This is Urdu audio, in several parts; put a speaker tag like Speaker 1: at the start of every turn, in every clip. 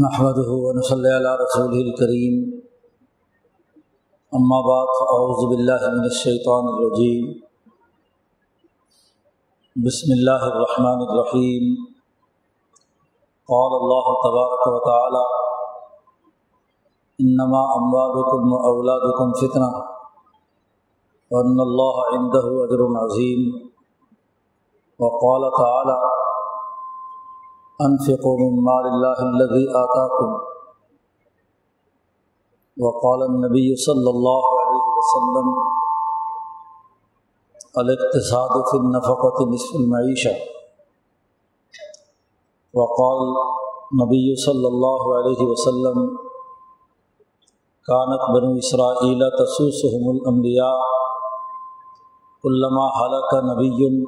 Speaker 1: نحمده ونصلي على رسوله الكريم. أما بعد، فأعوذ بالله من الشيطان الرجيم. بسم الله الرحمن الرحيم. قال الله تبارك وتعالى إنما أموالكم وأولادكم فتنة، وأن الله عنده أجر عظيم. وقال تعالى انفقوا من مال الله الذي آتاكم. وقال النبي صلى الله عليه وسلم، الاقتصاد في النفقة نصف المعيشة. وقال النبي صلى الله عليه وسلم، كانت بنو إسرائيل تسوسهم الأنبياء، كلما هلك نبي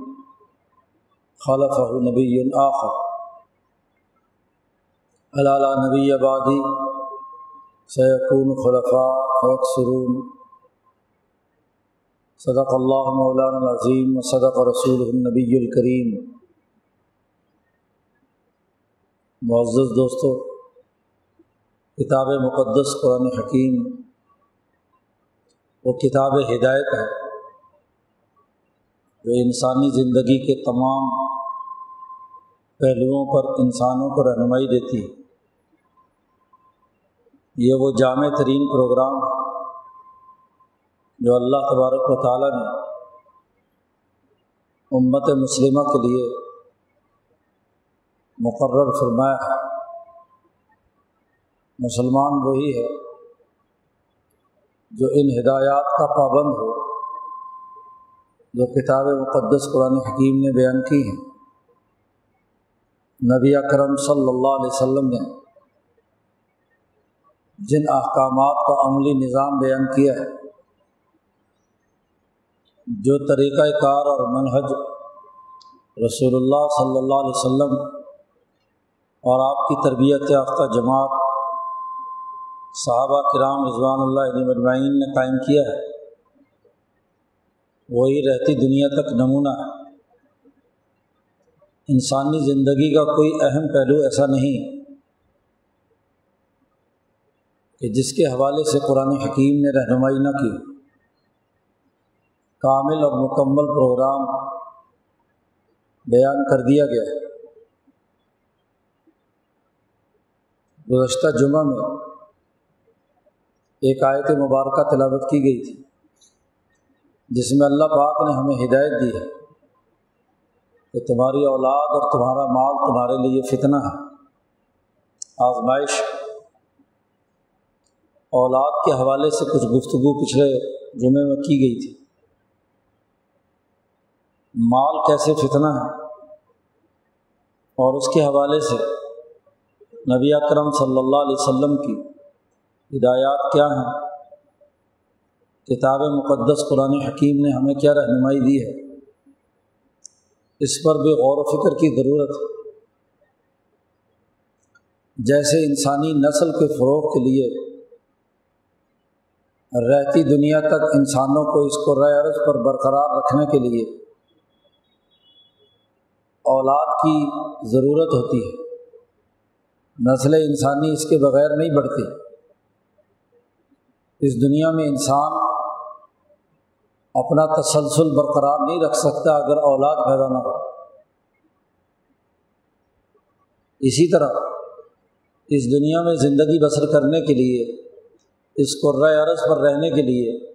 Speaker 1: خلفه نبي آخر. علالہ نبی آبادی سیقون خلفاء فیکسرون صدق اللہ مولانا العظیم و صدق رسول النبی الکریم معزز دوستو، کتاب مقدس قرآن حکیم، وہ کتاب ہدایت ہے، جو انسانی زندگی کے تمام پہلوؤں پر انسانوں کو رہنمائی دیتی ہے۔ یہ وہ جامع ترین پروگرام ہے جو اللہ تبارک و تعالیٰ نے امت مسلمہ کے لیے مقرر فرمایا ہے۔ مسلمان وہی ہے جو ان ہدایات کا پابند ہو، جو کتاب مقدس قرآن حکیم نے بیان کی ہیں۔ نبی اکرم صلی اللہ علیہ وسلم نے جن احکامات کا عملی نظام بیان کیا ہے، جو طریقۂ کار اور منہج رسول اللہ صلی اللہ علیہ وسلم اور آپ کی تربیت یافتہ جماعت، صحابہ کرام رضوان اللہ علیہ مجمعین نے قائم کیا ہے۔ وہی رہتی دنیا تک نمونہ ہے۔ انسانی زندگی کا کوئی اہم پہلو ایسا نہیں۔ کہ جس کے حوالے سے قرآن حکیم نے رہنمائی نہ کی، کامل اور مکمل پروگرام بیان کر دیا گیا۔ ہے گزشتہ جمعہ میں ایک آیت مبارکہ تلاوت کی گئی تھی، جس میں اللہ پاک نے ہمیں ہدایت دی ہے کہ تمہاری اولاد اور تمہارا مال تمہارے لیے فتنہ ہے، آزمائش اولاد کے حوالے سے کچھ گفتگو پچھلے جمعے میں کی گئی تھی۔ مال کیسے فتنہ ہے؟ اور اس کے حوالے سے نبی اکرم صلی اللہ علیہ وسلم کی ہدایات کیا ہیں؟ کتاب مقدس قرآن حکیم نے ہمیں کیا رہنمائی دی ہے؟ اس پر بھی غور و فکر کی ضرورت ہے۔ جیسے انسانی نسل کے فروغ کے لیے رہتی دنیا تک انسانوں کو اس کو رائے عرض پر برقرار رکھنے کے لیے اولاد کی ضرورت ہوتی ہے۔ نسل انسانی اس کے بغیر نہیں بڑھتی۔ اس دنیا میں انسان اپنا تسلسل برقرار نہیں رکھ سکتا اگر اولاد پیدا نہ ہو۔ اسی طرح اس دنیا میں زندگی بسر کرنے کے لیے اس کو رائے عرض پر رہنے کے لیے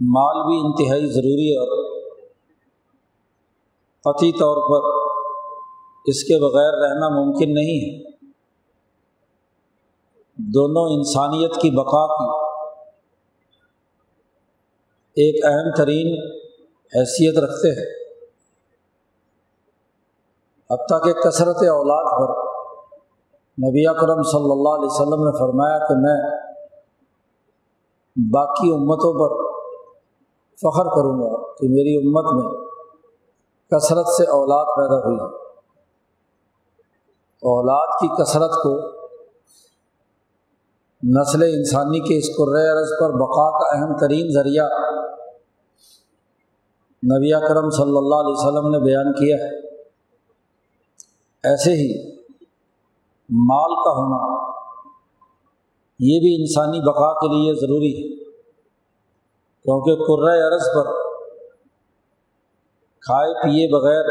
Speaker 1: مال بھی انتہائی ضروری ہے اور قطعی طور پر اس کے بغیر رہنا ممکن نہیں ہے۔ دونوں انسانیت کی بقا کی ایک اہم ترین حیثیت رکھتے ہیں۔ حتیٰ کہ کثرت اولاد پر نبی اکرم صلی اللہ علیہ وسلم نے فرمایا کہ میں باقی امتوں پر فخر کروں گا کہ میری امت میں کثرت سے اولاد پیدا ہوئی اولاد کی کثرت کو نسل انسانی کے اس عرض پر بقا کا اہم ترین ذریعہ نبی اکرم صلی اللہ علیہ وسلم نے بیان کیا ہے۔ ایسے ہی مال کا ہونا یہ بھی انسانی بقا کے لیے ضروری ہے۔ کیونکہ قرۂۂ عرض پر کھائے پیے بغیر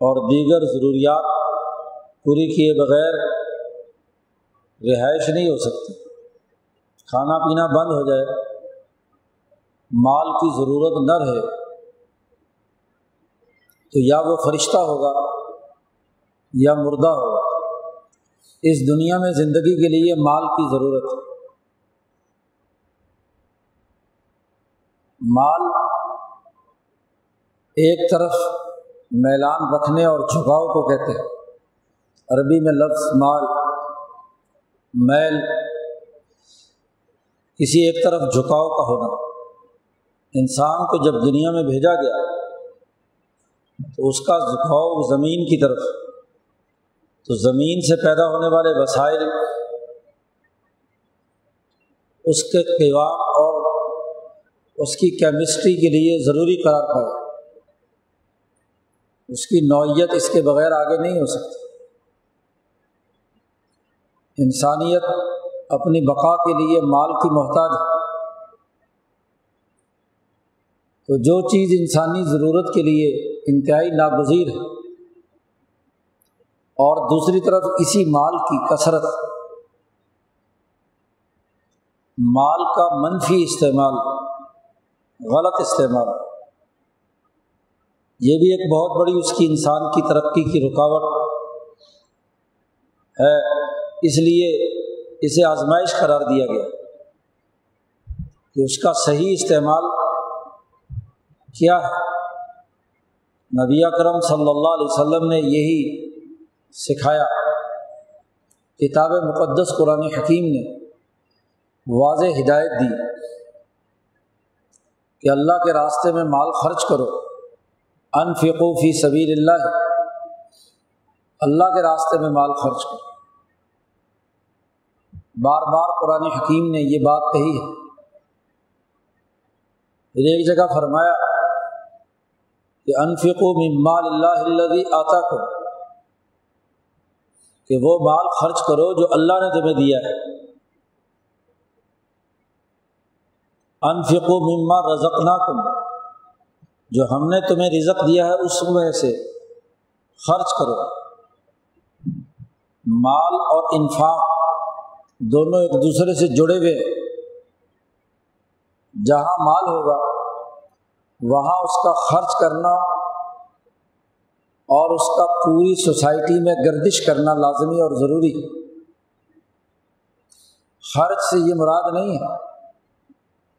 Speaker 1: اور دیگر ضروریات پوری کیے بغیر رہائش نہیں ہو سکتی۔ کھانا پینا بند ہو جائے، مال کی ضرورت نہ رہے، تو یا وہ فرشتہ ہوگا یا مردہ ہوگا اس دنیا میں زندگی کے لیے مال کی ضرورت ہے۔ مال ایک طرف میلان رکھنے اور جھکاؤ کو کہتے ہیں۔ عربی میں لفظ مال، میل کسی ایک طرف جھکاؤ کا ہونا۔ انسان کو جب دنیا میں بھیجا گیا تو اس کا جھکاؤ زمین کی طرف۔ تو زمین سے پیدا ہونے والے وسائل اس کے قوام اور اس کی کیمسٹری کے لیے ضروری قرار پائے۔ اس کی نوعیت اس کے بغیر آگے نہیں ہو سکتی۔ انسانیت اپنی بقا کے لیے مال کی محتاج ہے۔ تو جو چیز انسانی ضرورت کے لیے انتہائی ناگزیر ہے۔ اور دوسری طرف اسی مال کی کثرت۔ مال کا منفی استعمال، غلط استعمال۔ یہ بھی ایک بہت بڑی اس کی انسان کی ترقی کی رکاوٹ ہے، اس لیے اسے آزمائش قرار دیا گیا کہ اس کا صحیح استعمال کیا ہے۔ نبی اکرم صلی اللہ علیہ وسلم نے یہی سکھایا۔ کتاب مقدس قرآن حکیم نے واضح ہدایت دی کہ اللہ کے راستے میں مال خرچ کرو۔ انفقو فی سبیل اللہ اللہ کے راستے میں مال خرچ کرو۔ بار بار قرآن حکیم نے یہ بات کہی ہے۔ پھر ایک جگہ فرمایا کہ انفقو مال اللہ اللہ آتا کو کہ وہ مال خرچ کرو جو اللہ نے تمہیں دیا ہے۔ انفق و مما رزقنا کم جو ہم نے تمہیں رزق دیا ہے اس میں سے خرچ کرو۔ مال اور انفاق دونوں ایک دوسرے سے جڑے ہوئے جہاں مال ہوگا، وہاں اس کا خرچ کرنا اور اس کا پوری سوسائٹی میں گردش کرنا لازمی اور ضروری خرچ سے یہ مراد نہیں ہے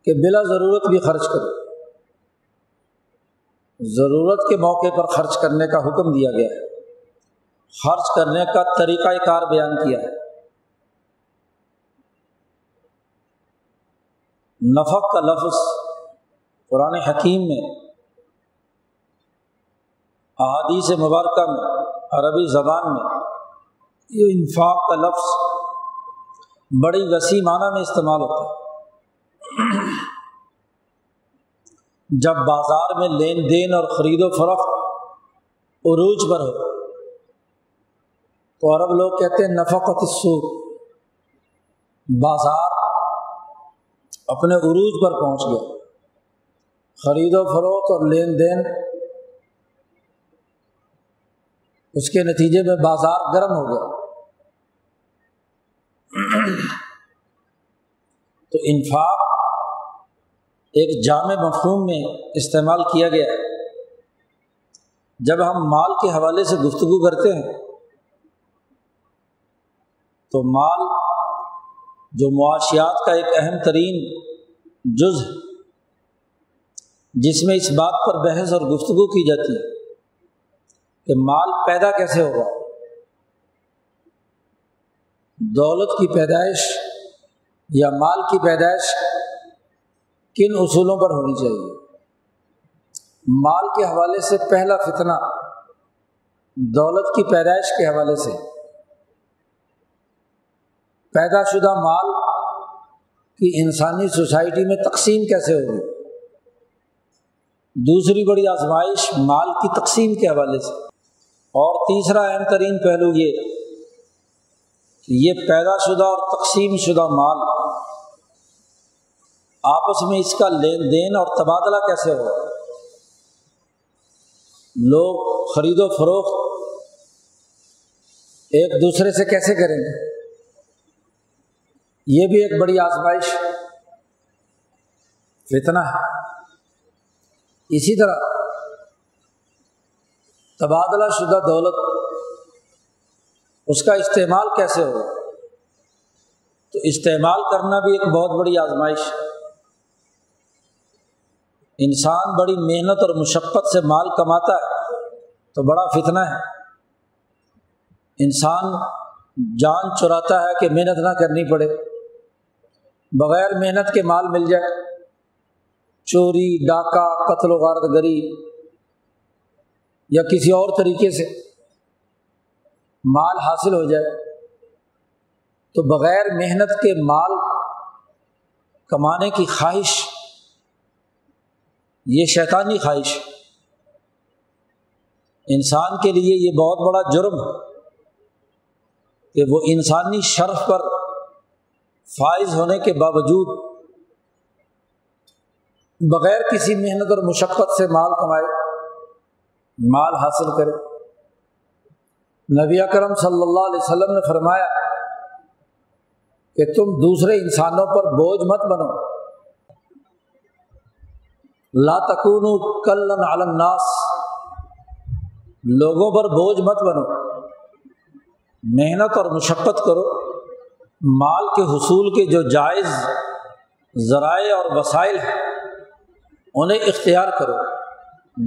Speaker 1: کہ بلا ضرورت بھی خرچ کرو۔ ضرورت کے موقع پر خرچ کرنے کا حکم دیا گیا ہے۔ خرچ کرنے کا طریقۂ کار بیان کیا ہے۔ نفق کا لفظ قرآن حکیم میں احادیث مبارکہ میں، عربی زبان میں، یہ انفاق کا لفظ بڑی وسیع معنی میں استعمال ہوتا ہے۔ جب بازار میں لین دین اور خرید و فروخت عروج پر ہو، تو عرب لوگ کہتے ہیں نفقت السوق، بازار اپنے عروج پر پہنچ گیا۔ خرید و فروخت اور لین دین اس کے نتیجے میں بازار گرم ہو گیا۔ تو انفاق ایک جامع مفہوم میں استعمال کیا گیا۔ ہے جب ہم مال کے حوالے سے گفتگو کرتے ہیں، تو مال جو معاشیات کا ایک اہم ترین جز ہے، جس میں اس بات پر بحث اور گفتگو کی جاتی ہے۔ کہ مال پیدا کیسے ہوگا؟ دولت کی پیدائش یا مال کی پیدائش کن اصولوں پر ہونی چاہیے؟ مال کے حوالے سے پہلا فتنہ دولت کی پیدائش کے حوالے سے۔ پیدا شدہ مال کی انسانی سوسائٹی میں تقسیم کیسے ہوگی؟ دوسری بڑی آزمائش مال کی تقسیم کے حوالے سے۔ اور تیسرا اہم ترین پہلو یہ کہ یہ پیدا شدہ اور تقسیم شدہ مال آپس میں اس کا لین دین اور تبادلہ کیسے ہو؟ لوگ خرید و فروخت ایک دوسرے سے کیسے کریں گے؟ یہ بھی ایک بڑی آزمائش، فتنہ۔ ہے اسی طرح تبادلہ شدہ دولت اس کا استعمال کیسے ہو؟ تو استعمال کرنا بھی ایک بہت بڑی آزمائش ہے۔ انسان بڑی محنت اور مشقت سے مال کماتا ہے، تو بڑا فتنہ ہے۔ انسان جان چراتا ہے کہ محنت نہ کرنی پڑے۔ بغیر محنت کے مال مل جائے۔ چوری، ڈاکہ، قتل و غارت گری یا کسی اور طریقے سے مال حاصل ہو جائے، تو بغیر محنت کے مال کمانے کی خواہش، یہ شیطانی خواہش۔ انسان کے لیے یہ بہت بڑا جرم ہے کہ وہ انسانی شرف پر فائز ہونے کے باوجود بغیر کسی محنت اور مشقت سے مال کمائے۔ مال حاصل کرے۔ نبی اکرم صلی اللہ علیہ وسلم نے فرمایا کہ تم دوسرے انسانوں پر بوجھ مت بنو۔ لا تکون کل الناس۔ لوگوں پر بوجھ مت بنو۔ محنت اور مشقت کرو۔ مال کے حصول کے جو جائز ذرائع اور وسائل ہیں، انہیں اختیار کرو۔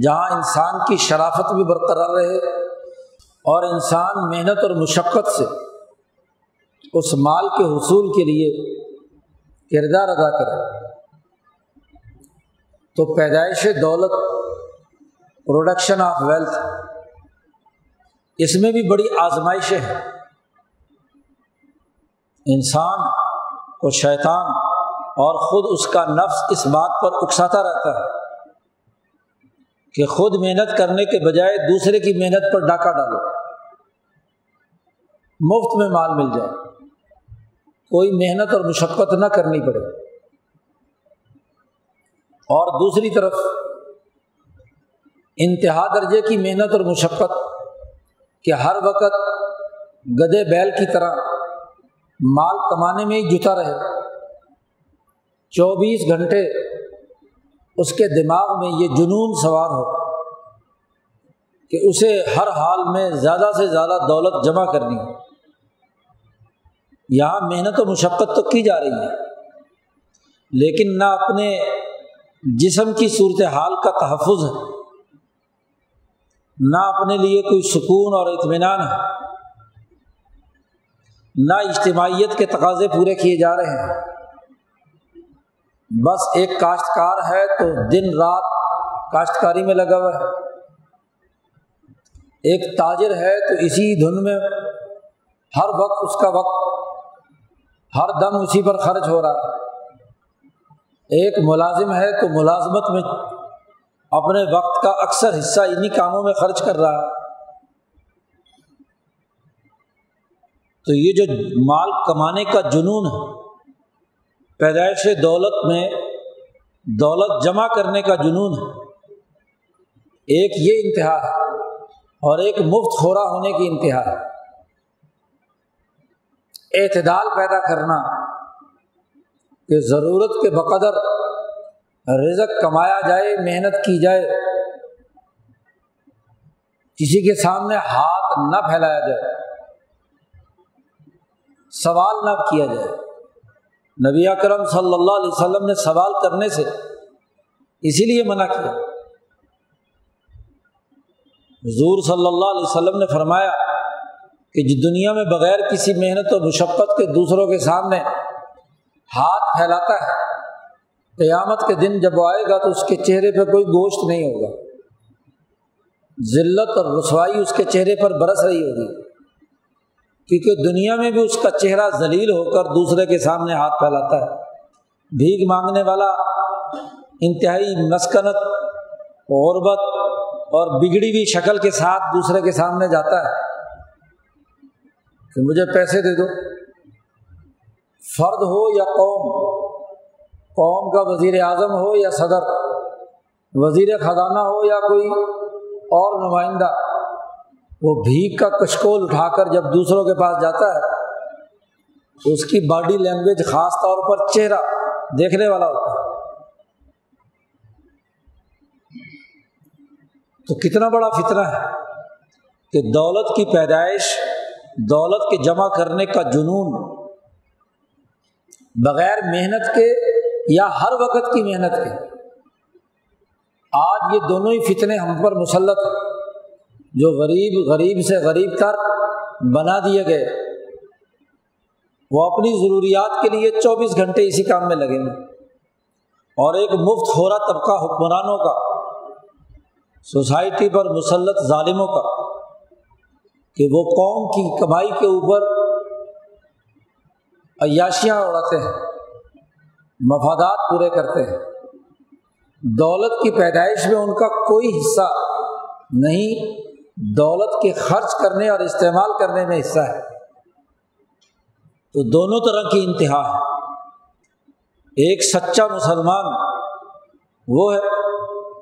Speaker 1: جہاں انسان کی شرافت بھی برقرار رہے اور انسان محنت اور مشقت سے اس مال کے حصول کے لیے کردار ادا کرے۔ تو پیدائش دولت پروڈکشن آف ویلتھ اس میں بھی بڑی آزمائشیں ہیں۔ انسان کو شیطان اور خود اس کا نفس اس بات پر اکساتا رہتا ہے۔ کہ خود محنت کرنے کے بجائے دوسرے کی محنت پر ڈاکہ ڈالو۔ مفت میں مال مل جائے۔ کوئی محنت اور مشقت نہ کرنی پڑے۔ اور دوسری طرف، انتہا درجے کی محنت اور مشقت کہ ہر وقت گدے بیل کی طرح مال کمانے میں ہی جتا رہے۔ چوبیس گھنٹے اس کے دماغ میں یہ جنون سوار ہو کہ اسے ہر حال میں زیادہ سے زیادہ دولت جمع کرنی ہو یہاں محنت و مشقت تو کی جا رہی ہے، لیکن نہ اپنے جسم کی صورت حال کا تحفظ ہے، نہ اپنے لیے کوئی سکون اور اطمینان ہے، نہ اجتماعیت کے تقاضے پورے کیے جا رہے ہیں۔ بس ایک کاشتکار ہے تو دن رات کاشتکاری میں لگا ہوا ہے۔ ایک تاجر ہے تو اسی دھن میں ہر وقت اس کا وقت، ہر دم اسی پر خرچ ہو رہا ہے۔ ایک ملازم ہے تو ملازمت میں اپنے وقت کا اکثر حصہ انہیں کاموں میں خرچ کر رہا ہے۔ تو یہ جو مال کمانے کا جنون ہے پیدائش دولت میں دولت جمع کرنے کا جنون ہے۔ ایک یہ انتہا ہے اور ایک مفت خورا ہونے کی انتہا ہے۔ اعتدال پیدا کرنا کہ ضرورت کے بقدر رزق کمایا جائے، محنت کی جائے۔ کسی کے سامنے ہاتھ نہ پھیلایا جائے۔ سوال نہ کیا جائے۔ نبی اکرم صلی اللہ علیہ وسلم نے سوال کرنے سے اسی لیے منع کیا۔ حضور صلی اللہ علیہ وسلم نے فرمایا کہ جو دنیا میں بغیر کسی محنت و مشقت کے دوسروں کے سامنے ہاتھ پھیلاتا ہے، قیامت کے دن جب وہ آئے گا تو اس کے چہرے پہ کوئی گوشت نہیں ہوگا۔ ذلت اور رسوائی اس کے چہرے پر برس رہی ہوگی۔ کیونکہ دنیا میں بھی اس کا چہرہ ذلیل ہو کر دوسرے کے سامنے ہاتھ پھیلاتا ہے۔ بھیگ مانگنے والا، انتہائی مسکنت، غربت اور بگڑی ہوئی شکل کے ساتھ دوسرے کے سامنے جاتا ہے۔ کہ مجھے پیسے دے دو۔ فرد ہو یا قوم قوم کا وزیر اعظم ہو یا صدر، وزیر خزانہ ہو یا کوئی اور نمائندہ۔ وہ بھیک کا کشکول اٹھا کر جب دوسروں کے پاس جاتا ہے تو اس کی باڈی لینگویج خاص طور پر چہرہ دیکھنے والا ہوتا ہے۔ تو کتنا بڑا فطرہ ہے کہ دولت کی پیدائش، دولت کے جمع کرنے کا جنون بغیر محنت کے یا ہر وقت کی محنت کے، آج یہ دونوں ہی فتنے ہم پر مسلط جو غریب غریب سے غریب تر بنا دیے گئے، وہ اپنی ضروریات کے لیے چوبیس گھنٹے اسی کام میں لگیں گے اور ایک مفت ہو رہا طبقہ حکمرانوں کا، سوسائٹی پر مسلط ظالموں کا، کہ وہ قوم کی کمائی کے اوپر عیاشیاں اڑاتے ہیں، مفادات پورے کرتے ہیں۔ دولت کی پیدائش میں ان کا کوئی حصہ نہیں دولت کے خرچ کرنے اور استعمال کرنے میں حصہ ہے۔ تو دونوں طرح کی انتہا ہے۔ ایک سچا مسلمان وہ ہے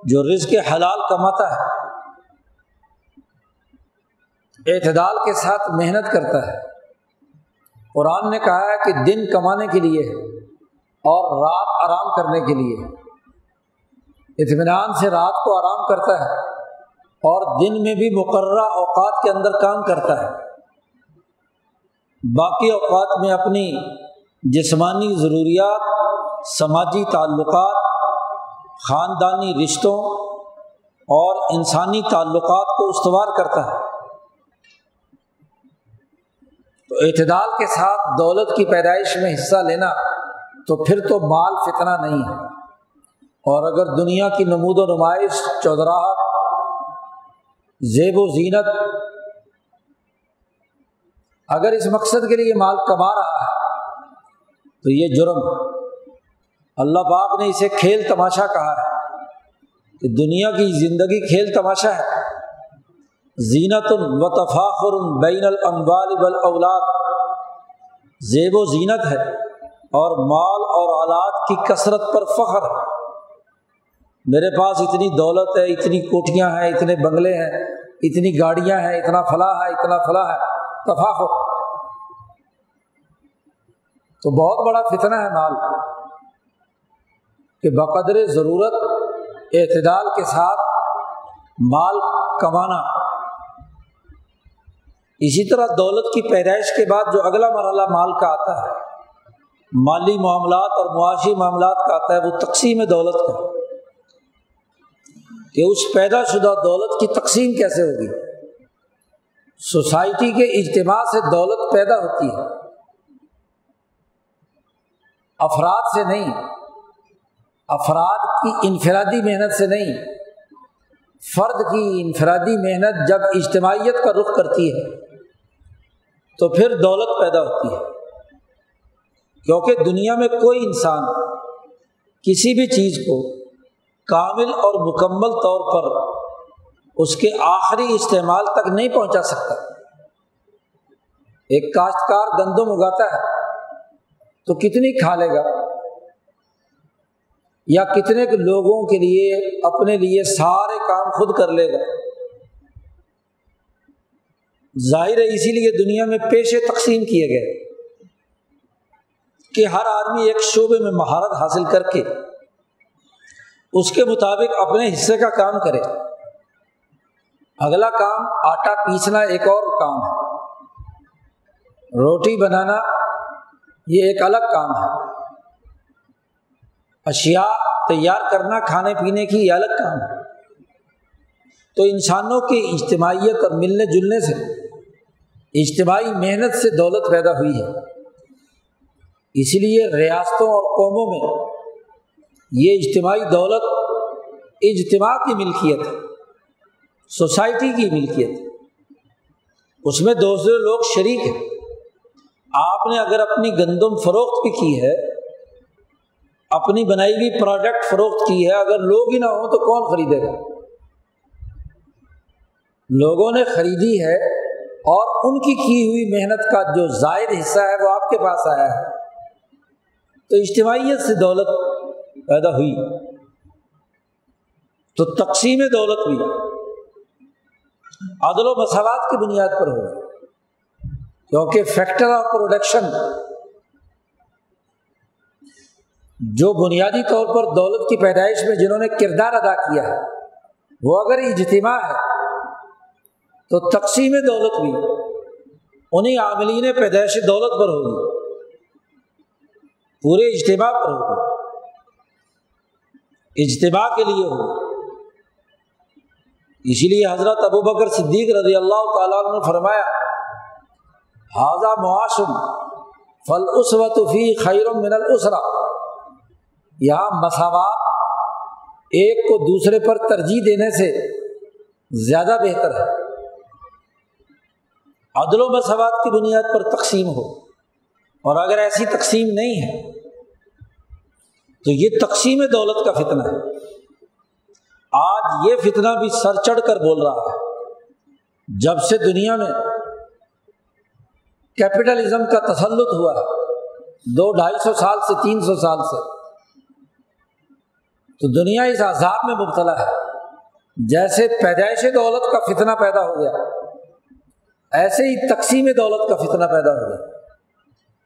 Speaker 1: جو رزق حلال کماتا ہے۔ اعتدال کے ساتھ محنت کرتا ہے۔ قرآن نے کہا ہے کہ دن کمانے کے لیے اور رات آرام کرنے کے لیے اطمینان سے رات کو آرام کرتا ہے۔ اور دن میں بھی مقررہ اوقات کے اندر کام کرتا ہے۔ باقی اوقات میں اپنی جسمانی ضروریات، سماجی تعلقات، خاندانی رشتوں اور انسانی تعلقات کو استوار کرتا ہے۔ تو اعتدال کے ساتھ دولت کی پیدائش میں حصہ لینا تو پھر تو مال فتنا نہیں ہے۔ اور اگر دنیا کی نمود و نمائش، چودراہٹ زیب و زینت۔ اگر اس مقصد کے لیے مال کما رہا ہے، تو یہ جرم۔ اللہ پاک نے اسے کھیل تماشا کہا ہے کہ دنیا کی زندگی کھیل تماشا ہے۔ زینت و تفاخر بین الاموال اولاد زیب و زینت ہے اور مال اور اولاد کی کثرت پر فخر ہے۔ میرے پاس اتنی دولت ہے، اتنی کوٹیاں ہیں، اتنے بنگلے ہیں، اتنی گاڑیاں ہیں، اتنا فلاح ہے، اتنا فلاح ہے تفاخر تو بہت بڑا فتنہ ہے مال۔ کہ بقدر ضرورت، اعتدال کے ساتھ مال کمانا۔ اسی طرح دولت کی پیدائش کے بعد جو اگلا مرحلہ مال کا آتا ہے، مالی معاملات اور معاشی معاملات کا آتا ہے، وہ تقسیم دولت کا۔ کہ اس پیدا شدہ دولت کی تقسیم کیسے ہوگی؟ سوسائٹی کے اجتماع سے دولت پیدا ہوتی ہے۔ افراد سے نہیں۔ افراد کی انفرادی محنت سے نہیں۔ فرد کی انفرادی محنت جب اجتماعیت کا رخ کرتی ہے، تو پھر دولت پیدا ہوتی ہے۔ کیونکہ دنیا میں کوئی انسان کسی بھی چیز کو کامل اور مکمل طور پر اس کے آخری استعمال تک نہیں پہنچا سکتا۔ ایک کاشتکار گندم اگاتا ہے، تو کتنی کھا لے گا؟ یا کتنے لوگوں کے لیے، اپنے لیے سارے کام خود کر لے گا؟ ظاہر ہے، اسی لیے دنیا میں پیشے تقسیم کیے گئے کہ ہر آدمی ایک شعبے میں مہارت حاصل کر کے اس کے مطابق اپنے حصے کا کام کرے۔ اگلا کام آٹا پیسنا ایک اور کام ہے۔ روٹی بنانا یہ ایک الگ کام ہے۔ اشیاء تیار کرنا کھانے پینے کی یہ الگ کام ہے۔ تو انسانوں کی اجتماعیت اور ملنے جلنے سے، اجتماعی محنت سے دولت پیدا ہوئی ہے۔ اسی لیے ریاستوں اور قوموں میں یہ اجتماعی دولت اجتماع کی ملکیت ہے، سوسائٹی کی ملکیت اس میں دوسرے لوگ شریک ہیں۔ آپ نے اگر اپنی گندم فروخت بھی کی ہے، اپنی بنائی ہوئی پروڈکٹ فروخت کی ہے، اگر لوگ ہی نہ ہوں تو کون خریدے گا؟ لوگوں نے خریدی ہے اور ان کی کی ہوئی محنت کا جو زائد حصہ ہے وہ آپ کے پاس آیا ہے۔ تو اجتماعیت سے دولت پیدا ہوئی۔ تو تقسیم دولت بھی عدل و مساوات کی بنیاد پر ہو کیونکہ فیکٹر آف پروڈکشن جو بنیادی طور پر دولت کی پیدائش میں جنہوں نے کردار ادا کیا ہے، وہ اگر اجتماع ہے، تو تقسیم دولت بھی انہیں عاملین پیدائش دولت پر ہوگی۔ پورے اجتماع پر ہوگی۔ اجتماع کے لیے ہوگی اسی لیے حضرت ابو بکر صدیق رضی اللہ تعالیٰ نے فرمایا حاضہ معاشم فل اسوت فی خیر من الاسرا یہاں مساوات ایک کو دوسرے پر ترجیح دینے سے زیادہ بہتر ہے۔ عدل و مساوات کی بنیاد پر تقسیم ہو۔ اور اگر ایسی تقسیم نہیں ہے تو یہ تقسیم دولت کا فتنہ ہے۔ آج یہ فتنہ بھی سر چڑھ کر بول رہا ہے۔ جب سے دنیا میں کیپٹلزم کا تسلط ہوا ہے، دو ڈھائی سو سال سے تین سو سال سے، تو دنیا اس عذاب میں مبتلا ہے۔ جیسے پیدائش دولت کا فتنہ پیدا ہو گیا، ایسے ہی تقسیم دولت کا فتنہ پیدا ہو گیا۔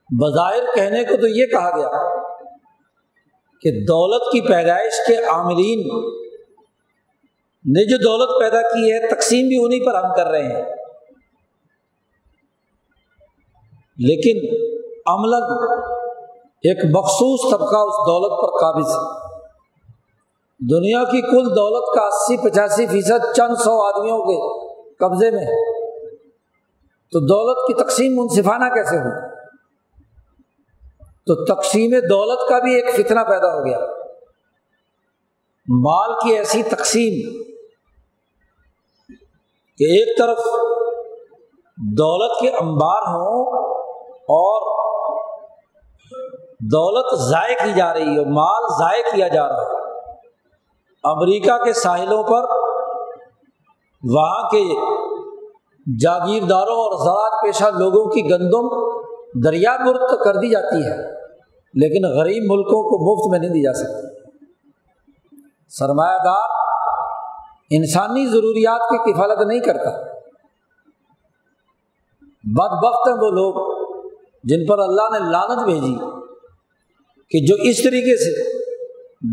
Speaker 1: بظاہر کہنے کو تو یہ کہا گیا کہ دولت کی پیدائش کے عاملین نے جو دولت پیدا کی ہے، تقسیم بھی انہیں پر ہم کر رہے ہیں۔ لیکن عمل ایک مخصوص طبقہ اس دولت پر قابض ہے۔ دنیا کی کل دولت کا اسی پچاسی فیصد چند سو آدمیوں کے قبضے میں ہے۔ تو دولت کی تقسیم منصفانہ کیسے ہوئی تو تقسیم دولت کا بھی ایک فتنہ پیدا ہو گیا۔ مال کی ایسی تقسیم کہ ایک طرف دولت کے انبار ہوں اور دولت ضائع کی جا رہی ہو مال ضائع کیا جا رہا ہے۔ امریکہ کے ساحلوں پر، وہاں کے جاگیرداروں اور زراعت پیشہ لوگوں کی گندم دریا برت کر دی جاتی ہے، لیکن غریب ملکوں کو مفت میں نہیں دی جا سکتی۔ سرمایہ دار انسانی ضروریات کی کفالت نہیں کرتا۔ بد بخت ہیں وہ لوگ جن پر اللہ نے لانت بھیجی کہ جو اس طریقے سے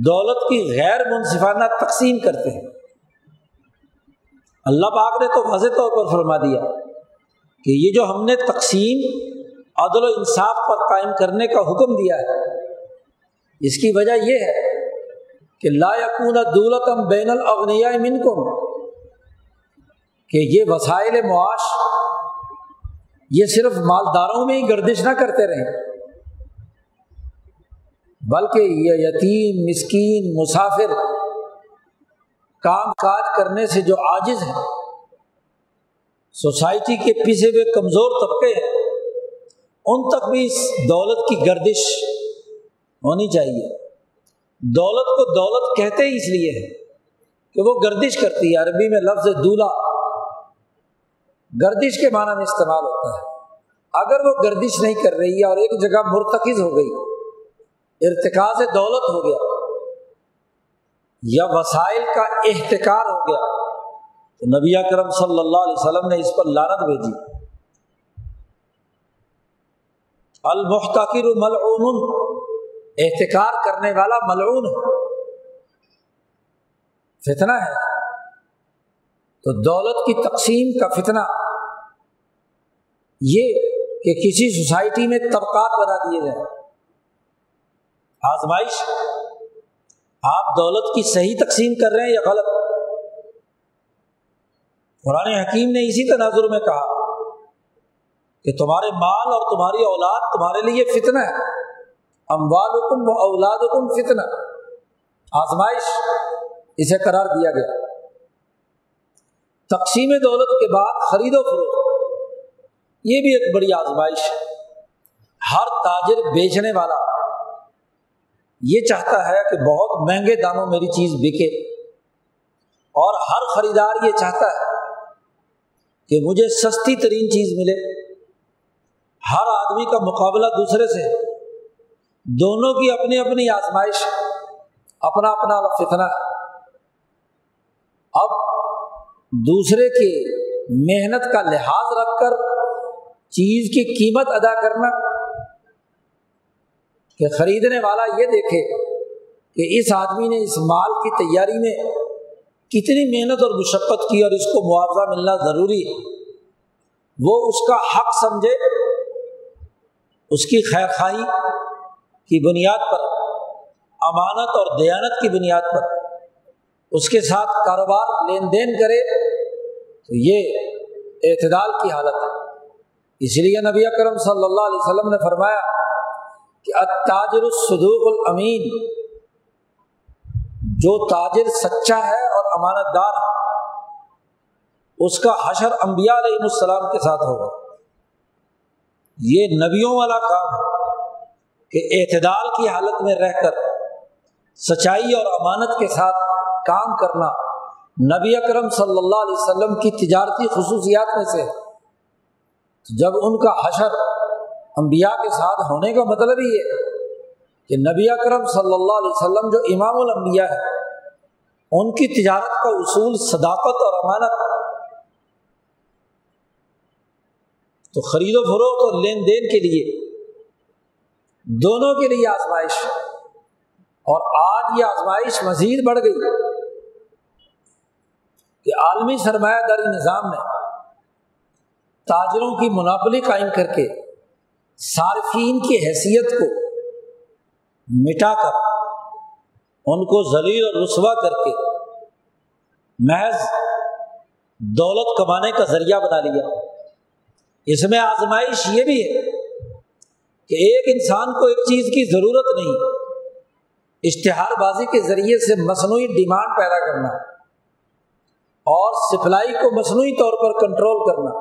Speaker 1: دولت کی غیر منصفانہ تقسیم کرتے ہیں۔ اللہ پاک نے تو واضح طور پر فرما دیا کہ یہ جو ہم نے تقسیم عدل و انصاف پر قائم کرنے کا حکم دیا ہے۔ اس کی وجہ یہ ہے کہ لا یقون دولتم بین الاغنیا من کو کہ یہ وسائل معاش یہ صرف مالداروں میں ہی گردش نہ کرتے رہیں، بلکہ یہ یتیم، مسکین، مسافر کام کاج کرنے سے جو عاجز ہیں، سوسائٹی کے پیچھے ہوئے کمزور طبقے ہیں۔ ان تک بھی اس دولت کی گردش ہونی چاہیے۔ دولت کو دولت کہتے ہی اس لیے ہے کہ وہ گردش کرتی ہے۔ عربی میں لفظ دولہا گردش کے معنی میں استعمال ہوتا ہے۔ اگر وہ گردش نہیں کر رہی ہے اور ایک جگہ مرتکز ہو گئی، ارتکاز دولت ہو گیا یا وسائل کا احتکار ہو گیا، تو نبی کرم صلی اللہ علیہ وسلم نے اس پر لانت بھیجی۔ المحتقر ملعون. احتکار کرنے والا ملعون فتنہ ہے. تو دولت کی تقسیم کا فتنہ. یہ کہ کسی سوسائٹی میں طبقات بنا دیے جائیں. آزمائش. آپ دولت کی صحیح تقسیم کر رہے ہیں یا غلط؟ قرآن حکیم نے اسی تناظر میں کہا کہ تمہارے مال اور تمہاری اولاد تمہارے لیے فتنہ ہے۔ اموال حکم و اولاد حکم فتنہ۔ آزمائش، اسے قرار دیا گیا۔ تقسیم دولت کے بعد خرید و فروخت۔ یہ بھی ایک بڑی آزمائش ہے۔ ہر تاجر بیچنے والا یہ چاہتا ہے کہ بہت مہنگے داموں میری چیز بکے۔ اور ہر خریدار یہ چاہتا ہے کہ مجھے سستی ترین چیز ملے۔ ہر آدمی کا مقابلہ دوسرے سے دونوں کی اپنی اپنی آزمائش، اپنا اپنا فتنہ۔ اب دوسرے کے محنت کا لحاظ رکھ کر چیز کی قیمت ادا کرنا، کہ خریدنے والا یہ دیکھے کہ اس آدمی نے اس مال کی تیاری میں کتنی محنت اور مشقت کی اور اس کو معاوضہ ملنا ضروری ہے۔ وہ اس کا حق سمجھے۔ اس کی خیر خائی کی بنیاد پر، امانت اور دیانت کی بنیاد پر اس کے ساتھ کاروبار، لین دین کرے تو یہ اعتدال کی حالت ہے۔ اس لیے نبی اکرم صلی اللہ علیہ وسلم نے فرمایا کہ التاجر الصدوق الامین، جو تاجر سچا ہے اور امانت دار ہے، اس کا حشر انبیاء علیہ السلام کے ساتھ ہوگا۔ یہ نبیوں والا کام ہے کہ اعتدال کی حالت میں رہ کر سچائی اور امانت کے ساتھ کام کرنا نبی اکرم صلی اللہ علیہ وسلم کی تجارتی خصوصیات میں سے جب ان کا حشر انبیاء کے ساتھ ہونے کا مطلب ہی ہے کہ نبی اکرم صلی اللہ علیہ وسلم جو امام الانبیاء ہے ان کی تجارت کا اصول صداقت اور امانت تو خرید و فروخت اور لین دین کے لیے، دونوں کے لیے آزمائش۔ اور آج یہ آزمائش مزید بڑھ گئی کہ عالمی سرمایہ داری نظام میں تاجروں کی مناپلی قائم کر کے صارفین کی حیثیت کو مٹا کر، ان کو ذلیل اور رسوا کر کے محض دولت کمانے کا ذریعہ بنا لیا۔ اس میں آزمائش یہ بھی ہے کہ ایک انسان کو ایک چیز کی ضرورت نہیں، اشتہار بازی کے ذریعے سے مصنوعی ڈیمانڈ پیدا کرنا اور سپلائی کو مصنوعی طور پر کنٹرول کرنا۔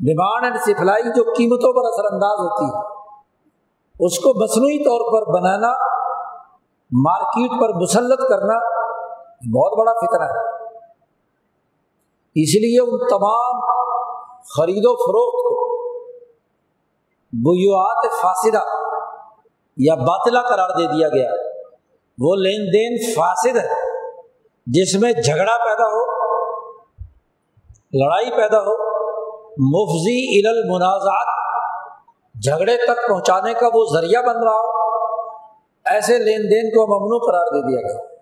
Speaker 1: ڈیمانڈ اینڈ سپلائی جو قیمتوں پر اثر انداز ہوتی ہے، اس کو مصنوعی طور پر بنانا، مارکیٹ پر مسلط کرنا بہت بڑا فکر ہے۔ اس لیے ان تمام خرید و فروخت کو۔ بیوات فاصدہ یا باطلا قرار دے دیا گیا۔ وہ لین دین فاسد ہے، جس میں جھگڑا پیدا ہو، لڑائی پیدا ہو مفضی ال المنازعات جھگڑے تک پہنچانے کا وہ ذریعہ بن رہا ہو، ایسے لین دین کو ممنوع قرار دے دیا گیا۔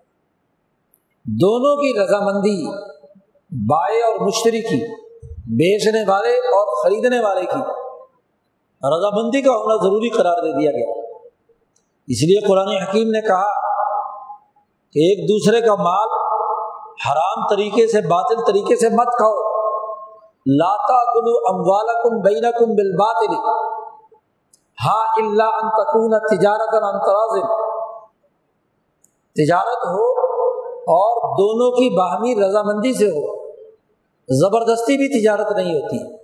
Speaker 1: دونوں کی رضامندی بائیں اور مشتری کی۔ بیچنے والے اور خریدنے والے کی رضامندی کا ہونا ضروری قرار دے دیا گیا۔ اس لیے قرآن حکیم نے کہا کہ ایک دوسرے کا مال حرام طریقے سے، باطل طریقے سے مت کھاؤ۔ لاتا کلو اموال کم بین کم بل ہاں اللہ ان تکون تجارت انتراز تجارت ہو اور دونوں کی باہمی رضامندی سے ہو۔ زبردستی بھی تجارت نہیں ہوتی۔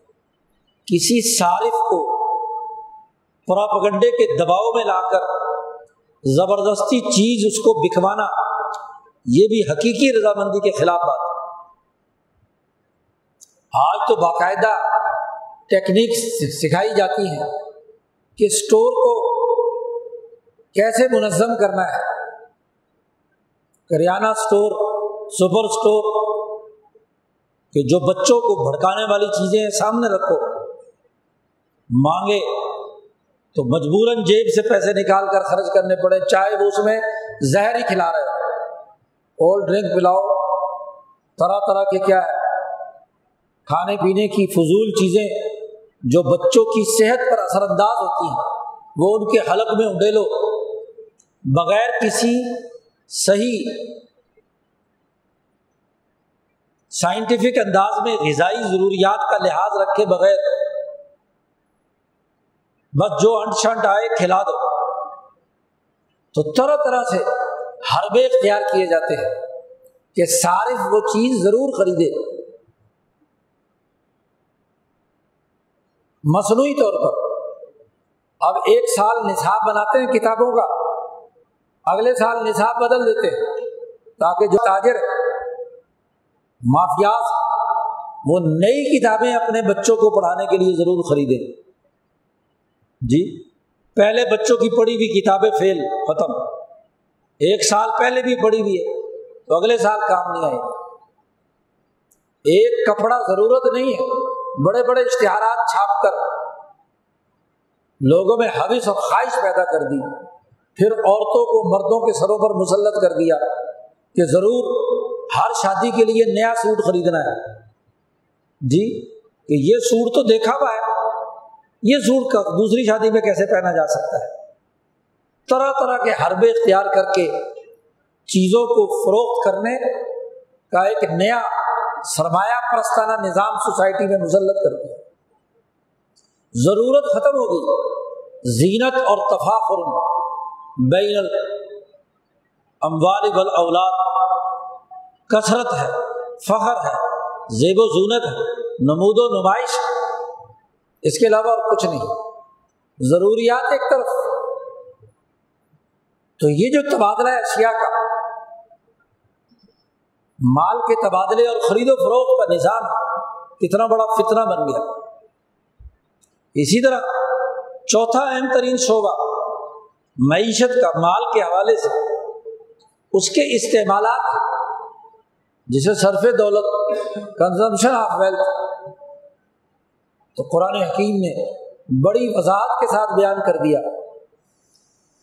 Speaker 1: کسی صارف کو پراپگنڈے کے دباؤ میں لا کر زبردستی چیز اس کو بکھوانا، یہ بھی حقیقی رضامندی کے خلاف بات ہے۔ آج تو باقاعدہ ٹیکنیک سکھائی جاتی ہیں کہ اسٹور کو کیسے منظم کرنا ہے۔ کریانہ اسٹور سپر اسٹور کہ جو بچوں کو بھڑکانے والی چیزیں سامنے رکھو، مانگے تو مجبوراً جیب سے پیسے نکال کر خرچ کرنے پڑے، چاہے وہ اس میں زہر ہی کھلا رہے کولڈ ڈرنک پلاؤ، طرح طرح کے کیا ہے۔ کھانے پینے کی فضول چیزیں جو بچوں کی صحت پر اثر انداز ہوتی ہیں، وہ ان کے حلق میں اڈیلو بغیر کسی صحیح سائنٹیفک انداز میں غذائی ضروریات کا لحاظ رکھے بغیر بس جو انٹ شنٹ آئے کھلا دو۔ تو طرح طرح سے حربے اختیار کیے جاتے ہیں کہ صارف وہ چیز ضرور خریدے۔ مصنوعی طور پر اب ایک سال نصاب بناتے ہیں کتابوں کا، اگلے سال نصاب بدل دیتے ہیں تاکہ جو تاجر مافیاز، وہ نئی کتابیں اپنے بچوں کو پڑھانے کے لیے ضرور خریدیں۔ جی پہلے بچوں کی پڑھی ہوئی کتابیں فیل، ختم۔ ایک سال پہلے بھی پڑھی ہوئی ہے، تو اگلے سال کام نہیں آئے۔ گا ایک کپڑا ضرورت نہیں ہے، بڑے بڑے اشتہارات چھاپ کر۔ لوگوں میں حوث اور خواہش پیدا کر دی۔ پھر عورتوں کو مردوں کے سروں پر مسلط کر دیا کہ ضرور ہر شادی کے لیے نیا سوٹ خریدنا ہے۔ جی کہ یہ سوٹ تو دیکھا ہوا ہے۔ یہ سوٹ کا دوسری شادی میں کیسے پہنا جا سکتا ہے؟ طرح طرح کے حربے اختیار کر کے چیزوں کو فروخت کرنے کا ایک نیا سرمایہ پرستانہ نظام سوسائٹی میں مسلط کر دیا۔ ضرورت ختم ہو گئی۔ زینت اور تفاخر بین اموال اولاد کثرت ہے، فخر ہے، زیب و زونت ہے، نمود و نمائش اس کے علاوہ اور کچھ نہیں۔ ضروریات ایک طرف۔ تو یہ جو تبادلہ ہے اشیاء کا، مال کے تبادلے اور خرید و فروخت کا نظام کتنا بڑا فتنہ بن گیا۔ اسی طرح چوتھا اہم ترین شعبہ معیشت کا، مال کے حوالے سے۔ اس کے استعمالات جسے صرف دولت کنزمپشن آف ویلتھ تو قرآن حکیم نے بڑی وضاحت کے ساتھ بیان کر دیا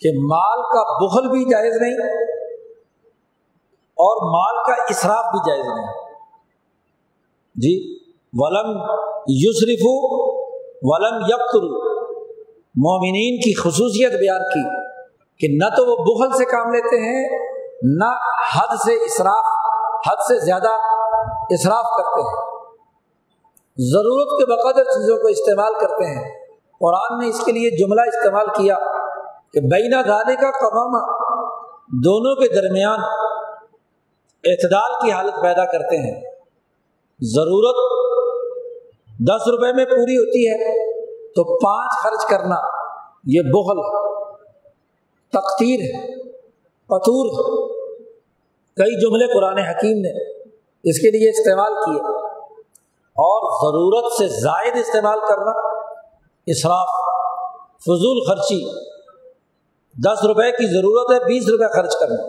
Speaker 1: کہ مال کا بخل بھی جائز نہیں اور مال کا اصراف بھی جائز نہیں۔ جی ولم یوسرف ولم یکر مومنین کی خصوصیت بیان کی کہ نہ تو وہ بخل سے کام لیتے ہیں، نہ حد سے اصراف حد سے زیادہ اصراف کرتے ہیں۔ ضرورت کے بقدر چیزوں کو استعمال کرتے ہیں۔ قرآن نے اس کے لیے جملہ استعمال کیا کہ بینا گانے کا کماما دونوں کے درمیان اعتدال کی حالت پیدا کرتے ہیں۔ ضرورت دس روپے میں پوری ہوتی ہے تو پانچ خرچ کرنا یہ بغل ہے تختیر ہے پتور ہے کئی جملے قرآن حکیم نے اس کے لیے استعمال کیے اور ضرورت سے زائد استعمال کرنا اصراف فضول خرچی، دس روپے کی ضرورت ہے، بیس روپے خرچ کرنا،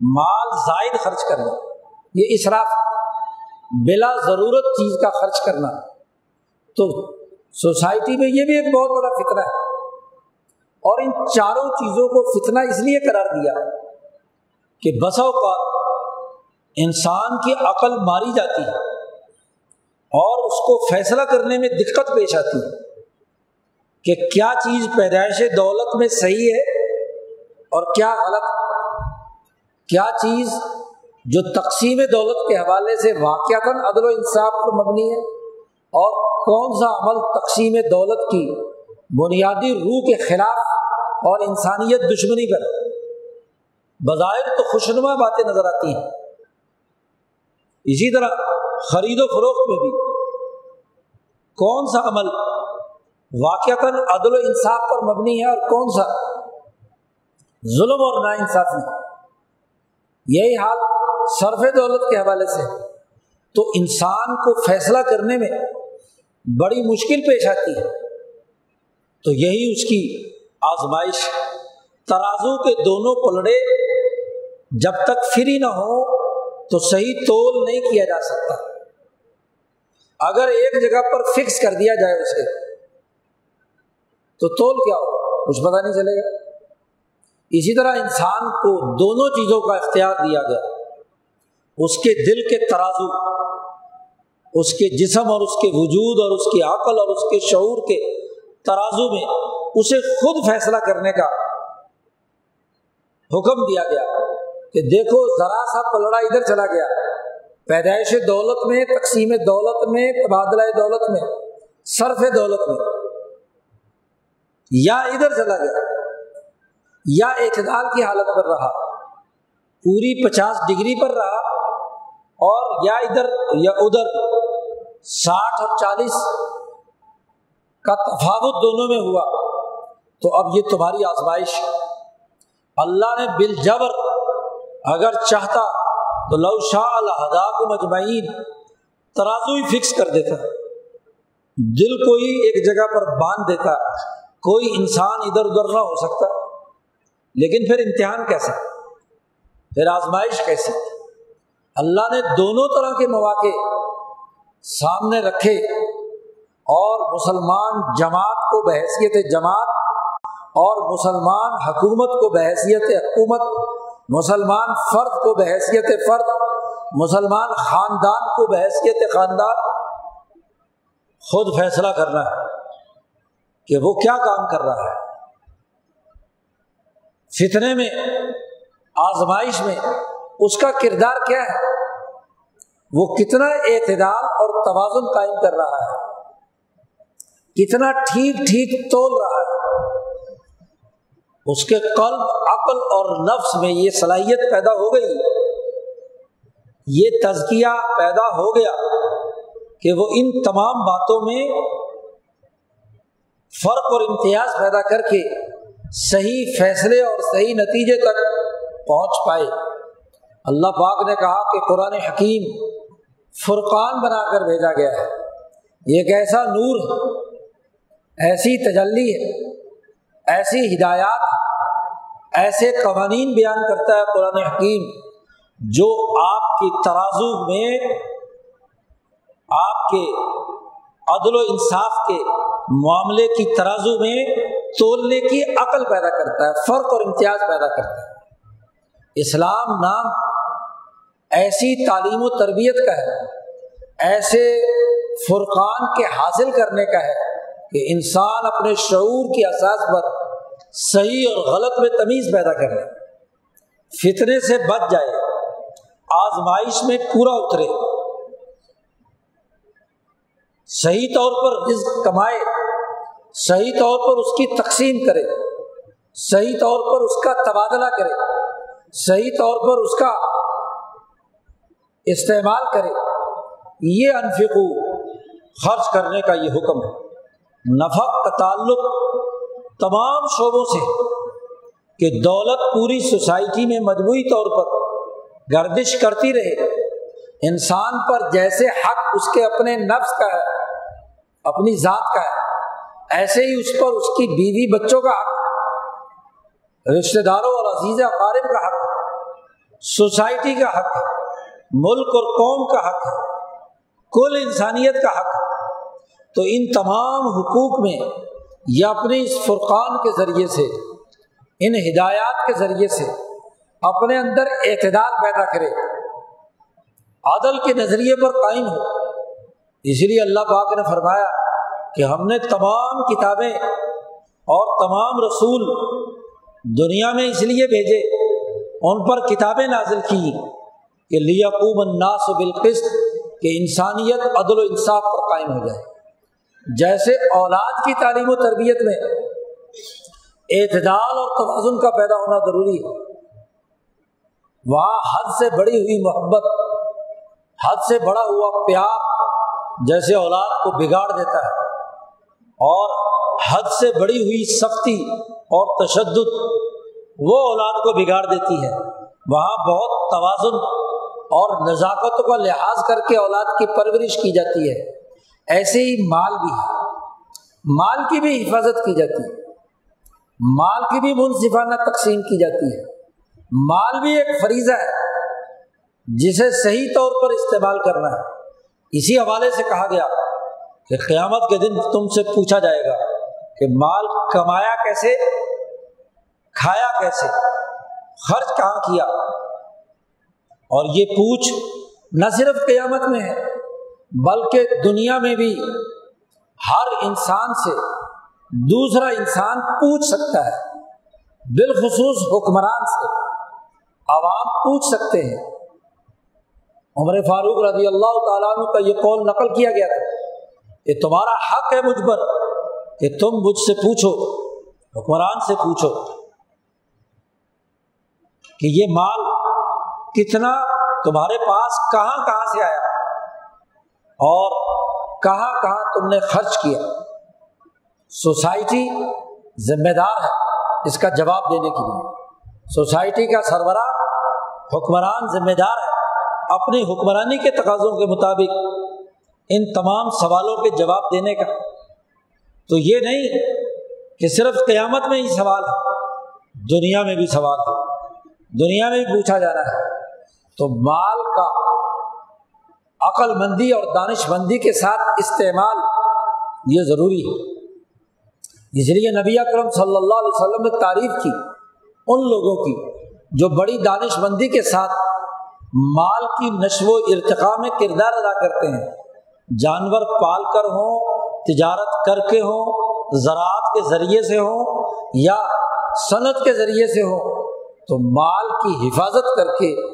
Speaker 1: مال زائد خرچ کرنا، یہ اصراف بلا ضرورت چیز کا خرچ کرنا۔ تو سوسائٹی میں یہ بھی ایک بہت بڑا فطرہ ہے۔ اور ان چاروں چیزوں کو فتنہ اس لیے قرار دیا کہ بسوں کا انسان کی عقل ماری جاتی ہے اور اس کو فیصلہ کرنے میں دقت پیش آتی ہے کہ کیا چیز پیدائش دولت میں صحیح ہے اور کیا غلط کیا چیز جو تقسیم دولت کے حوالے سے واقعات عدل و انصاف پر مبنی ہے اور کون سا عمل تقسیم دولت کی بنیادی روح کے خلاف اور انسانیت دشمنی پر۔ بظاہر تو خوشنما باتیں نظر آتی ہیں۔ اسی طرح خرید و فروخت میں بھی کون سا عمل واقعات عدل و انصاف پر مبنی ہے اور کون سا ظلم اور نا انصافی یہی حال صرف دولت کے حوالے سے۔ تو انسان کو فیصلہ کرنے میں بڑی مشکل پیش آتی ہے۔ تو یہی اس کی آزمائش، ترازو کے دونوں پلڑے جب تک فری نہ ہو تو صحیح تول نہیں کیا جا سکتا۔ اگر ایک جگہ پر فکس کر دیا جائے اسے، تو تول کیا ہو کچھ پتا نہیں چلے گا۔ اسی طرح انسان کو دونوں چیزوں کا اختیار دیا گیا۔ اس کے دل کے ترازو، اس کے جسم اور اس کے وجود اور اس کی عقل اور اس کے شعور کے ترازو میں اسے خود فیصلہ کرنے کا حکم دیا گیا۔ کہ دیکھو ذرا سا پلڑا ادھر چلا گیا۔ پیدائش دولت میں، تقسیم دولت میں، تبادلہ دولت میں، صرف دولت میں۔ یا ادھر چلا گیا، یا اعتدال کی حالت پر رہا۔ پوری پچاس ڈگری پر رہا اور یا ادھر یا ادھر۔ ساٹھ اور چالیس کا تفاوت دونوں میں ہوا۔ تو اب یہ تمہاری آزمائش۔ اللہ نے بال جبر اگر چاہتا تو لو شاہ الحدا کو مجمعین ترازو ہی فکس کر دیتا دل کو ہی ایک جگہ پر باندھ دیتا کوئی انسان ادھر ادھر نہ ہو سکتا۔ لیکن پھر امتحان کیسا پھر آزمائش کیسی اللہ نے دونوں طرح کے مواقع سامنے رکھے اور مسلمان جماعت کو بحثیت جماعت اور مسلمان حکومت کو بحثیت حکومت مسلمان فرد کو بحثیت فرد، مسلمان خاندان کو بحثیت خاندان۔ خود فیصلہ کرنا ہے کہ وہ کیا کام کر رہا ہے۔ فتنے میں، آزمائش میں اس کا کردار کیا ہے؟ وہ کتنا اعتدال اور توازن قائم کر رہا ہے۔ کتنا ٹھیک ٹھیک تول رہا ہے۔ اس کے قلب، عقل اور نفس میں یہ صلاحیت پیدا ہو گئی۔ یہ تزکیہ پیدا ہو گیا کہ وہ ان تمام باتوں میں فرق اور امتیاز پیدا کر کے صحیح فیصلے اور صحیح نتیجے تک پہنچ پائے۔ اللہ پاک نے کہا کہ قرآن حکیم فرقان بنا کر بھیجا گیا ہے۔ یہ ایک ایسا نور ہے ایسی تجلی ہے ایسی ہدایات، ایسے قوانین بیان کرتا ہے قرآن حکیم جو آپ کی ترازو میں آپ کے عدل و انصاف کے معاملے کی ترازو میں تولنے کی عقل پیدا کرتا ہے، فرق اور امتیاز پیدا کرتا ہے۔ اسلام نام ایسی تعلیم و تربیت کا ہے، ایسے فرقان کے حاصل کرنے کا ہے۔ کہ انسان اپنے شعور کے اساس پر صحیح اور غلط میں تمیز پیدا کر لے فطرے سے بچ جائے، آزمائش میں پورا اترے، صحیح طور پر رزق کمائے، صحیح طور پر اس کی تقسیم کرے، صحیح طور پر اس کا تبادلہ کرے، صحیح طور پر اس کا استعمال کرے، یہ انفقو، خرچ کرنے کا یہ حکم ہے۔ نفق کا تعلق تمام شعبوں سے کہ دولت پوری سوسائٹی میں مجموعی طور پر گردش کرتی رہے۔ انسان پر جیسے حق اس کے اپنے نفس کا ہے، اپنی ذات کا ہے، ایسے ہی اس پر اس کی بیوی بچوں کا حق۔ رشتے داروں اور عزیز اقارب کا حق۔ ہے سوسائٹی کا حق ہے، ملک اور قوم کا حق ہے، کل انسانیت کا حق ہے۔ تو ان تمام حقوق میں یا اپنی اس فرقان کے ذریعے سے، ان ہدایات کے ذریعے سے اپنے اندر اعتدال پیدا کرے۔ عدل کے نظریے پر قائم ہو۔ اس لیے اللہ پاک نے فرمایا کہ ہم نے تمام کتابیں اور تمام رسول دنیا میں اس لیے بھیجے، ان پر کتابیں نازل کی کہ لیقوم الناس بالقسط، کہ انسانیت عدل و انصاف پر قائم ہو جائے۔ جیسے اولاد کی تعلیم و تربیت میں اعتدال اور توازن کا پیدا ہونا ضروری ہے۔ وہاں حد سے بڑی ہوئی محبت، حد سے بڑا ہوا پیار جیسے اولاد کو بگاڑ دیتا ہے اور حد سے بڑی ہوئی سختی اور تشدد وہ اولاد کو بگاڑ دیتی ہے۔ وہاں بہت توازن اور نزاکت کا لحاظ کر کے اولاد کی پرورش کی جاتی ہے۔ ایسے ہی مال بھی ہے۔ مال کی بھی حفاظت کی جاتی ہے۔ مال کی بھی منصفانہ تقسیم کی جاتی ہے۔ مال بھی ایک فریضہ ہے۔ جسے صحیح طور پر استعمال کرنا ہے۔ اسی حوالے سے کہا گیا کہ قیامت کے دن تم سے پوچھا جائے گا کہ مال کمایا کیسے، کھایا کیسے، خرچ کہاں کیا۔ اور یہ پوچھ نہ صرف قیامت میں ہے بلکہ دنیا میں بھی ہر انسان سے دوسرا انسان پوچھ سکتا ہے، بالخصوص حکمران سے عوام پوچھ سکتے ہیں۔ عمر فاروق رضی اللہ تعالیٰ عنہ کا یہ قول نقل کیا گیا تھا کہ تمہارا حق ہے مجھ پر کہ تم مجھ سے پوچھو، حکمران سے پوچھو کہ یہ مال کتنا، تمہارے پاس کہاں کہاں سے آیا؟ اور کہاں کہاں تم نے خرچ کیا۔ سوسائٹی ذمہ دار ہے اس کا جواب دینے کے لیے۔ سوسائٹی کا سربراہ حکمران ذمہ دار ہے اپنی حکمرانی کے تقاضوں کے مطابق ان تمام سوالوں کے جواب دینے کا۔ تو یہ نہیں کہ صرف قیامت میں ہی سوال ہے، دنیا میں بھی سوال ہے، دنیا میں بھی پوچھا جانا ہے۔ تو مال کا عقل مندی اور دانش مندی کے ساتھ استعمال یہ ضروری ہے۔ اس لیے نبی اکرم صلی اللہ علیہ وسلم نے تعریف کی ان لوگوں کی جو بڑی دانش مندی کے ساتھ مال کی نشو و ارتقاء میں کردار ادا کرتے ہیں۔ جانور پال کر ہوں، تجارت کر کے ہوں، زراعت کے ذریعے سے ہوں یا صنعت کے ذریعے سے ہوں، تو مال کی حفاظت کر کے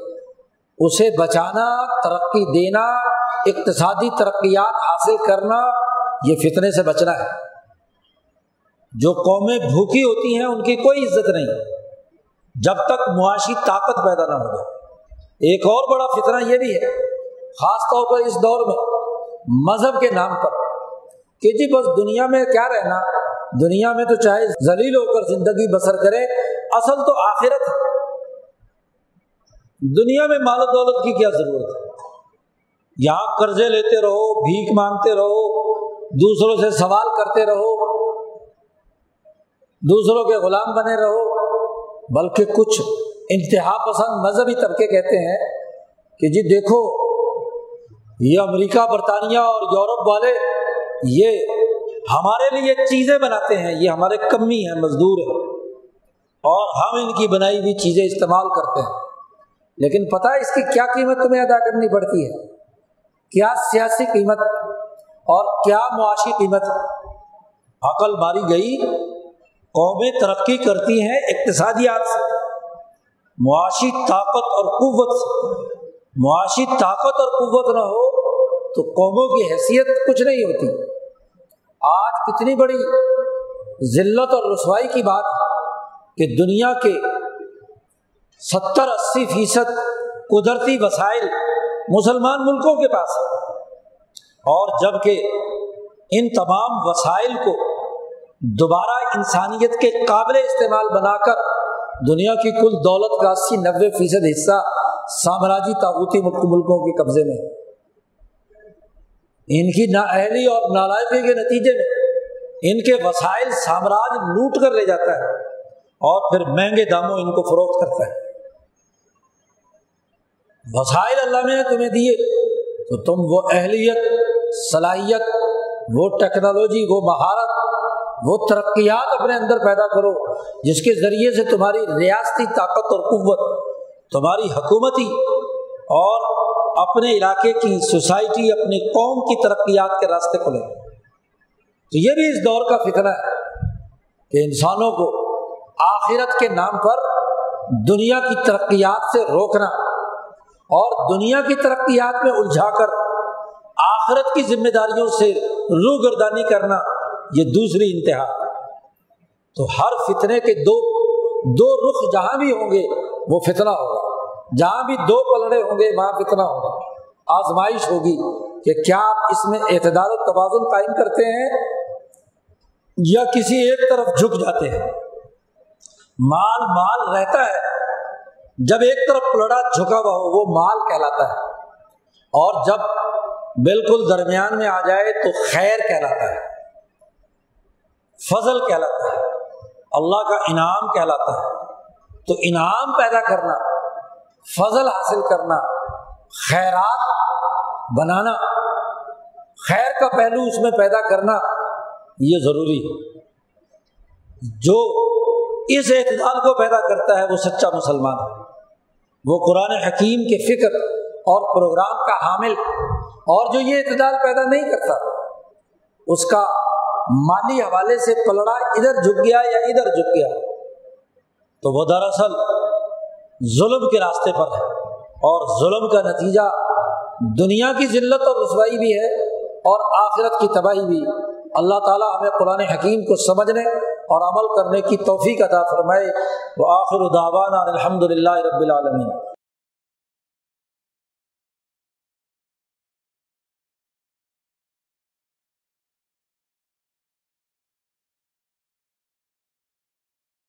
Speaker 1: اسے بچانا، ترقی دینا، اقتصادی ترقیات حاصل کرنا، یہ فتنے سے بچنا ہے۔ جو قومیں بھوکی ہوتی ہیں، ان کی کوئی عزت نہیں۔ جب تک معاشی طاقت پیدا نہ ہو جائے۔ ایک اور بڑا فتنہ یہ بھی ہے، خاص طور پر اس دور میں، مذہب کے نام پر کہ جی بس دنیا میں کیا رہنا، دنیا میں تو چاہے ذلیل ہو کر زندگی بسر کرے، اصل تو آخرت ہے۔ دنیا میں مال و دولت کی کیا ضرورت ہے؟ یہاں قرضے لیتے رہو، بھیک مانگتے رہو، دوسروں سے سوال کرتے رہو، دوسروں کے غلام بنے رہو، بلکہ کچھ انتہا پسند مذہبی طبقے کہتے ہیں کہ جی دیکھو، یہ امریکہ، برطانیہ اور یورپ والے یہ ہمارے لیے چیزیں بناتے ہیں، یہ ہمارے کمی ہیں، مزدور ہیں اور ہم ان کی بنائی ہوئی چیزیں استعمال کرتے ہیں۔ لیکن پتہ اس کی کیا قیمت تمہیں ادا کرنی پڑتی ہے؟ کیا سیاسی قیمت اور کیا معاشی قیمت؟ عقل ماری گئی، قومیں ترقی کرتی ہیں اقتصادیات سے۔ معاشی طاقت اور قوت سے۔ معاشی طاقت اور قوت نہ ہو تو قوموں کی حیثیت کچھ نہیں ہوتی۔ آج کتنی بڑی ذلت اور رسوائی کی بات کہ دنیا کے ستر اسی فیصد قدرتی وسائل مسلمان ملکوں کے پاس ہے اور جبکہ ان تمام وسائل کو دوبارہ انسانیت کے قابل استعمال بنا کر دنیا کی کل دولت کا اسی نوے فیصد حصہ سامراجی تاغوتی ملکوں کے قبضے میں ان کی نااہلی اور نالائقی کے نتیجے میں ان کے وسائل سامراج لوٹ کر لے جاتا ہے اور پھر مہنگے داموں ان کو فروخت کرتا ہے۔ وسائل اللہ نے تمہیں دیے۔ تو تم وہ اہلیت، صلاحیت، وہ ٹیکنالوجی، وہ مہارت، وہ ترقیات اپنے اندر پیدا کرو، جس کے ذریعے سے تمہاری ریاستی طاقت اور قوت، تمہاری حکومتی اور اپنے علاقے کی سوسائٹی اپنی قوم کی ترقیات کے راستے کھلے۔ تو یہ بھی اس دور کا فکر ہے کہ انسانوں کو آخرت کے نام پر دنیا کی ترقیات سے روکنا اور دنیا کی ترقیات میں الجھا کر آخرت کی ذمہ داریوں سے روگردانی کرنا یہ دوسری انتہا تو ہر فتنے کے دو دو رخ جہاں بھی ہوں گے وہ فتنہ ہوگا۔ جہاں بھی دو پلڑے ہوں گے وہاں فتنہ ہوگا۔ آزمائش ہوگی کہ کیا آپ اس میں اعتدال و توازن قائم کرتے ہیں یا کسی ایک طرف جھک جاتے ہیں۔ مال مال رہتا ہے۔ جب ایک طرف پلڑا جھکا ہوا ہو، وہ مال کہلاتا ہے۔ اور جب بالکل درمیان میں آ جائے تو خیر کہلاتا ہے۔ فضل کہلاتا ہے۔ اللہ کا انعام کہلاتا ہے۔ تو انعام پیدا کرنا، فضل حاصل کرنا، خیرات بنانا، خیر کا پہلو اس میں پیدا کرنا، یہ ضروری ہے۔ جو اس اعتدال کو پیدا کرتا ہے، وہ سچا مسلمان ہے۔ وہ قرآن حکیم کے فکر اور پروگرام کا حامل اور جو یہ اعتدال پیدا نہیں کرتا، اس کا مالی حوالے سے پلڑا ادھر جھک گیا یا ادھر جھک گیا۔ تو وہ دراصل ظلم کے راستے پر ہے اور ظلم کا نتیجہ دنیا کی ذلت اور رسوائی بھی ہے اور آخرت کی تباہی بھی۔ اللہ تعالیٰ ہمیں قرآن حکیم کو سمجھنے اور عمل کرنے کی توفیق عطا فرمائے۔ وہ آخر الداوانہ الحمد للہ رب العالمین۔